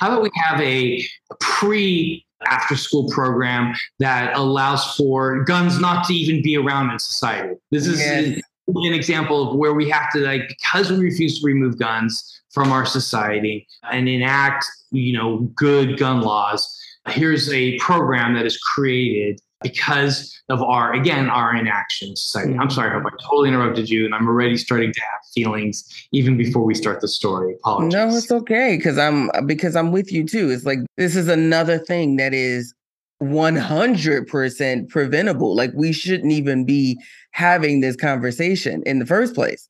How about we have a pre after school program that allows for guns not to even be around in society? This is Yes. an example of where we have to like because we refuse to remove guns from our society and enact, you know, good gun laws. Here's a program that is created because of our again our inaction society. I'm mm-hmm. sorry, I hope I totally interrupted you, and I'm already starting to have feelings even before we start the story. Apologies. No, it's okay because I'm because I'm with you too. It's like this is another thing that is 100% preventable. Like we shouldn't even be having this conversation in the first place.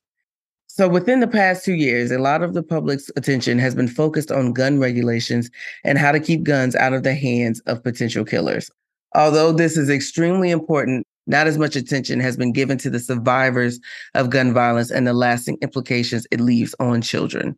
So within the past 2 years, a lot of the public's attention has been focused on gun regulations and how to keep guns out of the hands of potential killers. Although this is extremely important, not as much attention has been given to the survivors of gun violence and the lasting implications it leaves on children.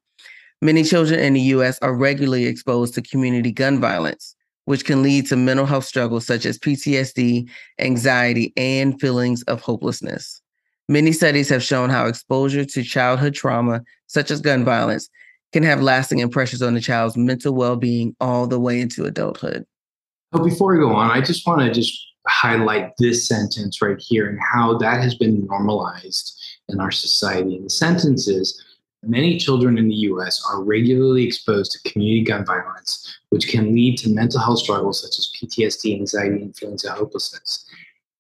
Many children in the US are regularly exposed to community gun violence, which can lead to mental health struggles such as PTSD, anxiety, and feelings of hopelessness. Many studies have shown how exposure to childhood trauma, such as gun violence, can have lasting impressions on the child's mental well being all the way into adulthood. But before we go on, I just want to just highlight this sentence right here and how that has been normalized in our society. And the sentence is many children in the US are regularly exposed to community gun violence, which can lead to mental health struggles such as PTSD, anxiety, and feelings of hopelessness.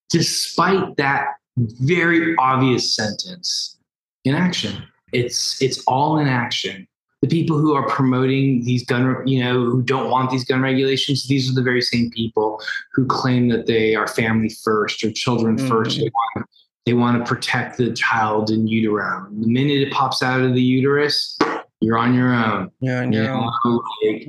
Despite that very obvious sentence, in action. It's it's all in action the people who are promoting these gun, you know, who don't want these gun regulations, these are the very same people who claim that they are family first or children Mhm. first. They want, they want to protect the child in utero. The minute it pops out of the uterus, you're on your own. Yeah, You know, like,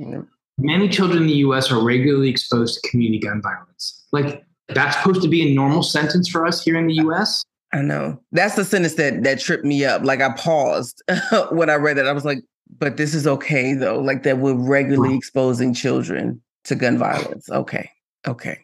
many children in the U.S. are regularly exposed to community gun violence. Like that's supposed to be a normal sentence for us here in the U.S. I know. That's the sentence that that tripped me up. Like I paused when I read that. I was like, but this is okay though. Like that we're regularly exposing children to gun violence. Okay. Okay.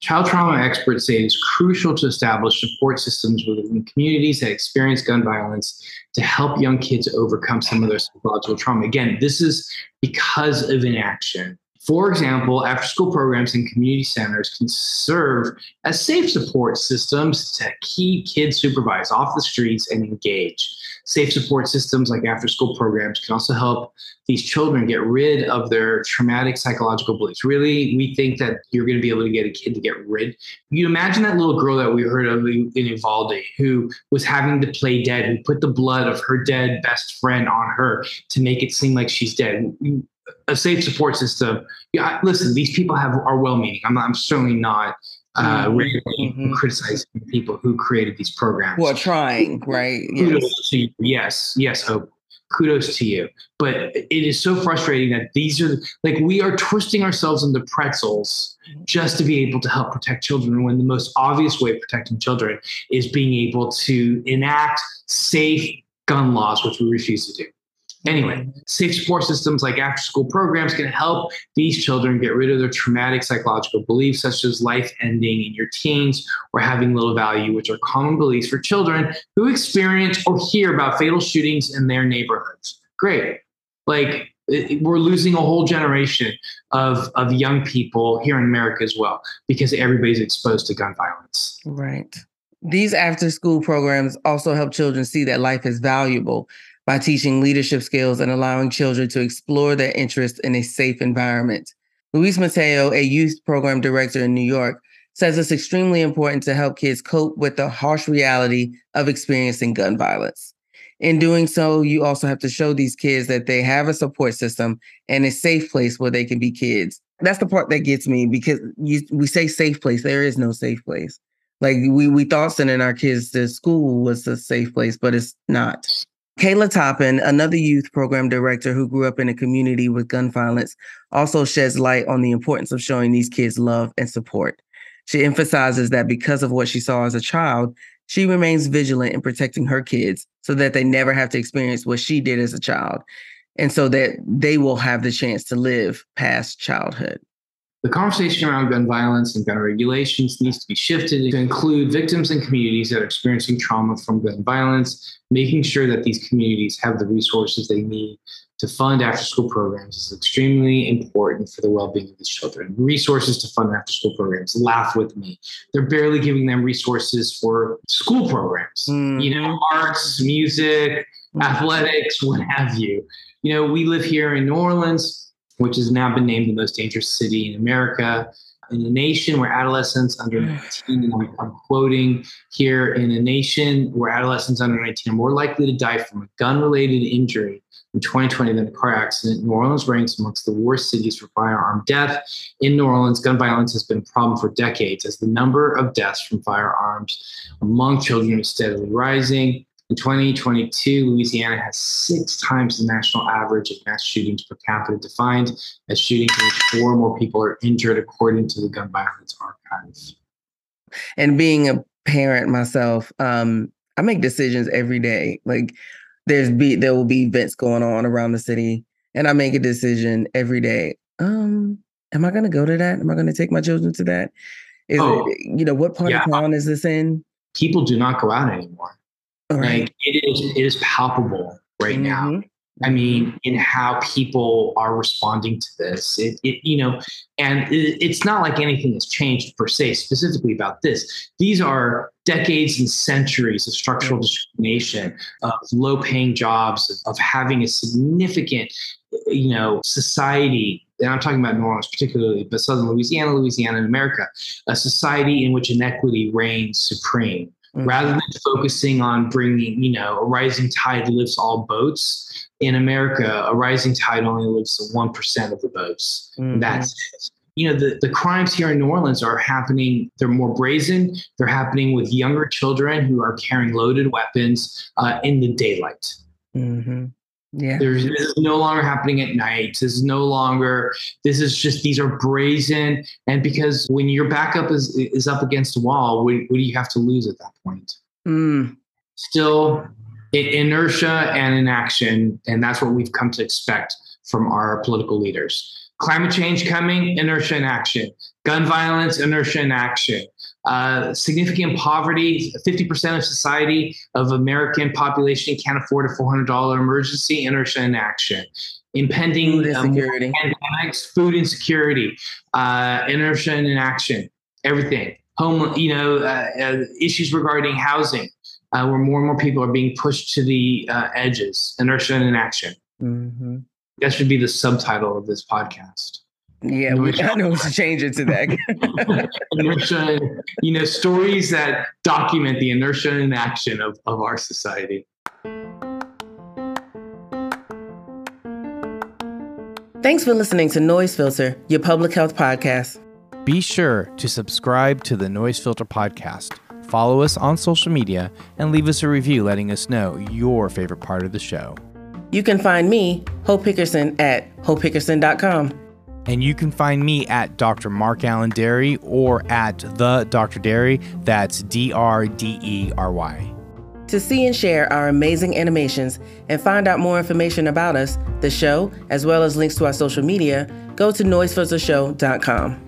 Child trauma experts say it is crucial to establish support systems within communities that experience gun violence to help young kids overcome some of their psychological trauma. Again, this is because of inaction. For example, after school programs and community centers can serve as safe support systems to keep kids supervised off the streets and engaged. Safe support systems like after school programs can also help these children get rid of their traumatic psychological beliefs. Really, we think that you're going to be able to get a kid to get rid. You imagine that little girl that we heard of in Uvalde who was having to play dead, who put the blood of her dead best friend on her to make it seem like she's dead. A safe support system. Yeah, listen, these people have are well-meaning. I'm not, I'm certainly not uh, Mhm, really mhm. criticizing people who created these programs are trying, right? Yes. kudos to you. Yes, yes, Hope. Kudos to you. But it is so frustrating that these are like we are twisting ourselves into pretzels just to be able to help protect children when the most obvious way of protecting children is being able to enact safe gun laws, which we refuse to do. Anyway, mm-hmm. safe support systems like after school programs can help these children get rid of their traumatic psychological beliefs, such as life ending in your teens or having little value, which are common beliefs for children who experience or hear about fatal shootings in their neighborhoods. Great. Like, it- we're losing a whole generation of, of young people here in America as well because everybody's exposed to gun violence. Right. These after school programs also help children see that life is valuable by teaching leadership skills and allowing children to explore their interests in a safe environment. Luis Mateo, a youth program director in New York, says it's extremely important to help kids cope with the harsh reality of experiencing gun violence. In doing so, you also have to show these kids that they have a support system and a safe place where they can be kids. That's the part that gets me because you, we say safe place. There is no safe place. Like we we thought sending our kids to school was a safe place, but it's not. Kayla Toppin, another youth program director who grew up in a community with gun violence, also sheds light on the importance of showing these kids love and support. She emphasizes that because of what she saw as a child, she remains vigilant in protecting her kids so that they never have to experience what she did as a child and so that they will have the chance to live past childhood. The conversation around gun violence and gun regulations needs to be shifted to include victims and communities that are experiencing trauma from gun violence, making sure that these communities have the resources they need to fund after school programs is extremely important for the well being of these children. Resources to fund after school programs, laugh with me. They're barely giving them resources for school programs, mm-hmm. you know, arts, music, mm-hmm. athletics, what have you. You know, we live here in New Orleans which has now been named the most dangerous city in America. In a nation where adolescents under mm. 19, and I'm, I'm quoting here, in a nation where adolescents under 19 are more likely to die from a gun related injury in 2020 than a car accident, New Orleans ranks amongst the worst cities for firearm death. In New Orleans, gun violence has been a problem for decades as the number of deaths from firearms among children is steadily rising. In 2022, Louisiana has six times the national average of mass shootings per capita, defined as shootings in which four or more people are injured, according to the Gun Violence Archive. And being a parent myself, um, I make decisions every day. Like there's be there will be events going on around the city, and I make a decision every day. Um, am I going to go to that? Am I going to take my children to that? Is oh, it, you know, what part yeah. of town is this in? People do not go out anymore. Right. Like it is, it is palpable right mm-hmm. now. I mean, in how people are responding to this, it, it you know, and it, it's not like anything has changed per se, specifically about this. These are decades and centuries of structural discrimination, of low-paying jobs, of, of having a significant, you know, society and I'm talking about New Orleans particularly, but Southern Louisiana, Louisiana, and America, a society in which inequity reigns supreme mm-hmm. rather than focusing on bringing, you know, a rising tide lifts all boats. In America, a rising tide only lifts 1% of the boats. Mm-hmm. That's it you know the, the crimes here in new orleans are happening they're more brazen they're happening with younger children who are carrying loaded weapons uh, in the daylight mm-hmm. Yeah. There's this is no longer happening at night. This is no longer this is just these are brazen. And because when your backup is is up against a wall, what, what do you have to lose at that point? Mm. Still inertia and inaction. And that's what we've come to expect from our political leaders. Climate change coming, inertia and action. Gun violence, inertia and action. Uh, significant poverty. 50% of society of American population can't afford a $400 emergency. Inertia in action. Impending food insecurity, um, pandemics, food insecurity, uh, inertia in action. Everything. Home, you know, uh, uh, issues regarding housing, uh, where more and more people are being pushed to the uh, edges. Inertia in action. Mm-hmm. That should be the subtitle of this podcast. Yeah, we kind of to change it to that. inertia, you know, stories that document the inertia and action of, of our society. Thanks for listening to Noise Filter, your public health podcast. Be sure to subscribe to the Noise Filter podcast, follow us on social media, and leave us a review letting us know your favorite part of the show. You can find me, Hope Hickerson, at hopehickerson.com. And you can find me at Dr. Mark Alain Dery or at the Dr. Dery. That's D R D E R Y. To see and share our amazing animations and find out more information about us, the show, as well as links to our social media, go to noisefiltershow.com.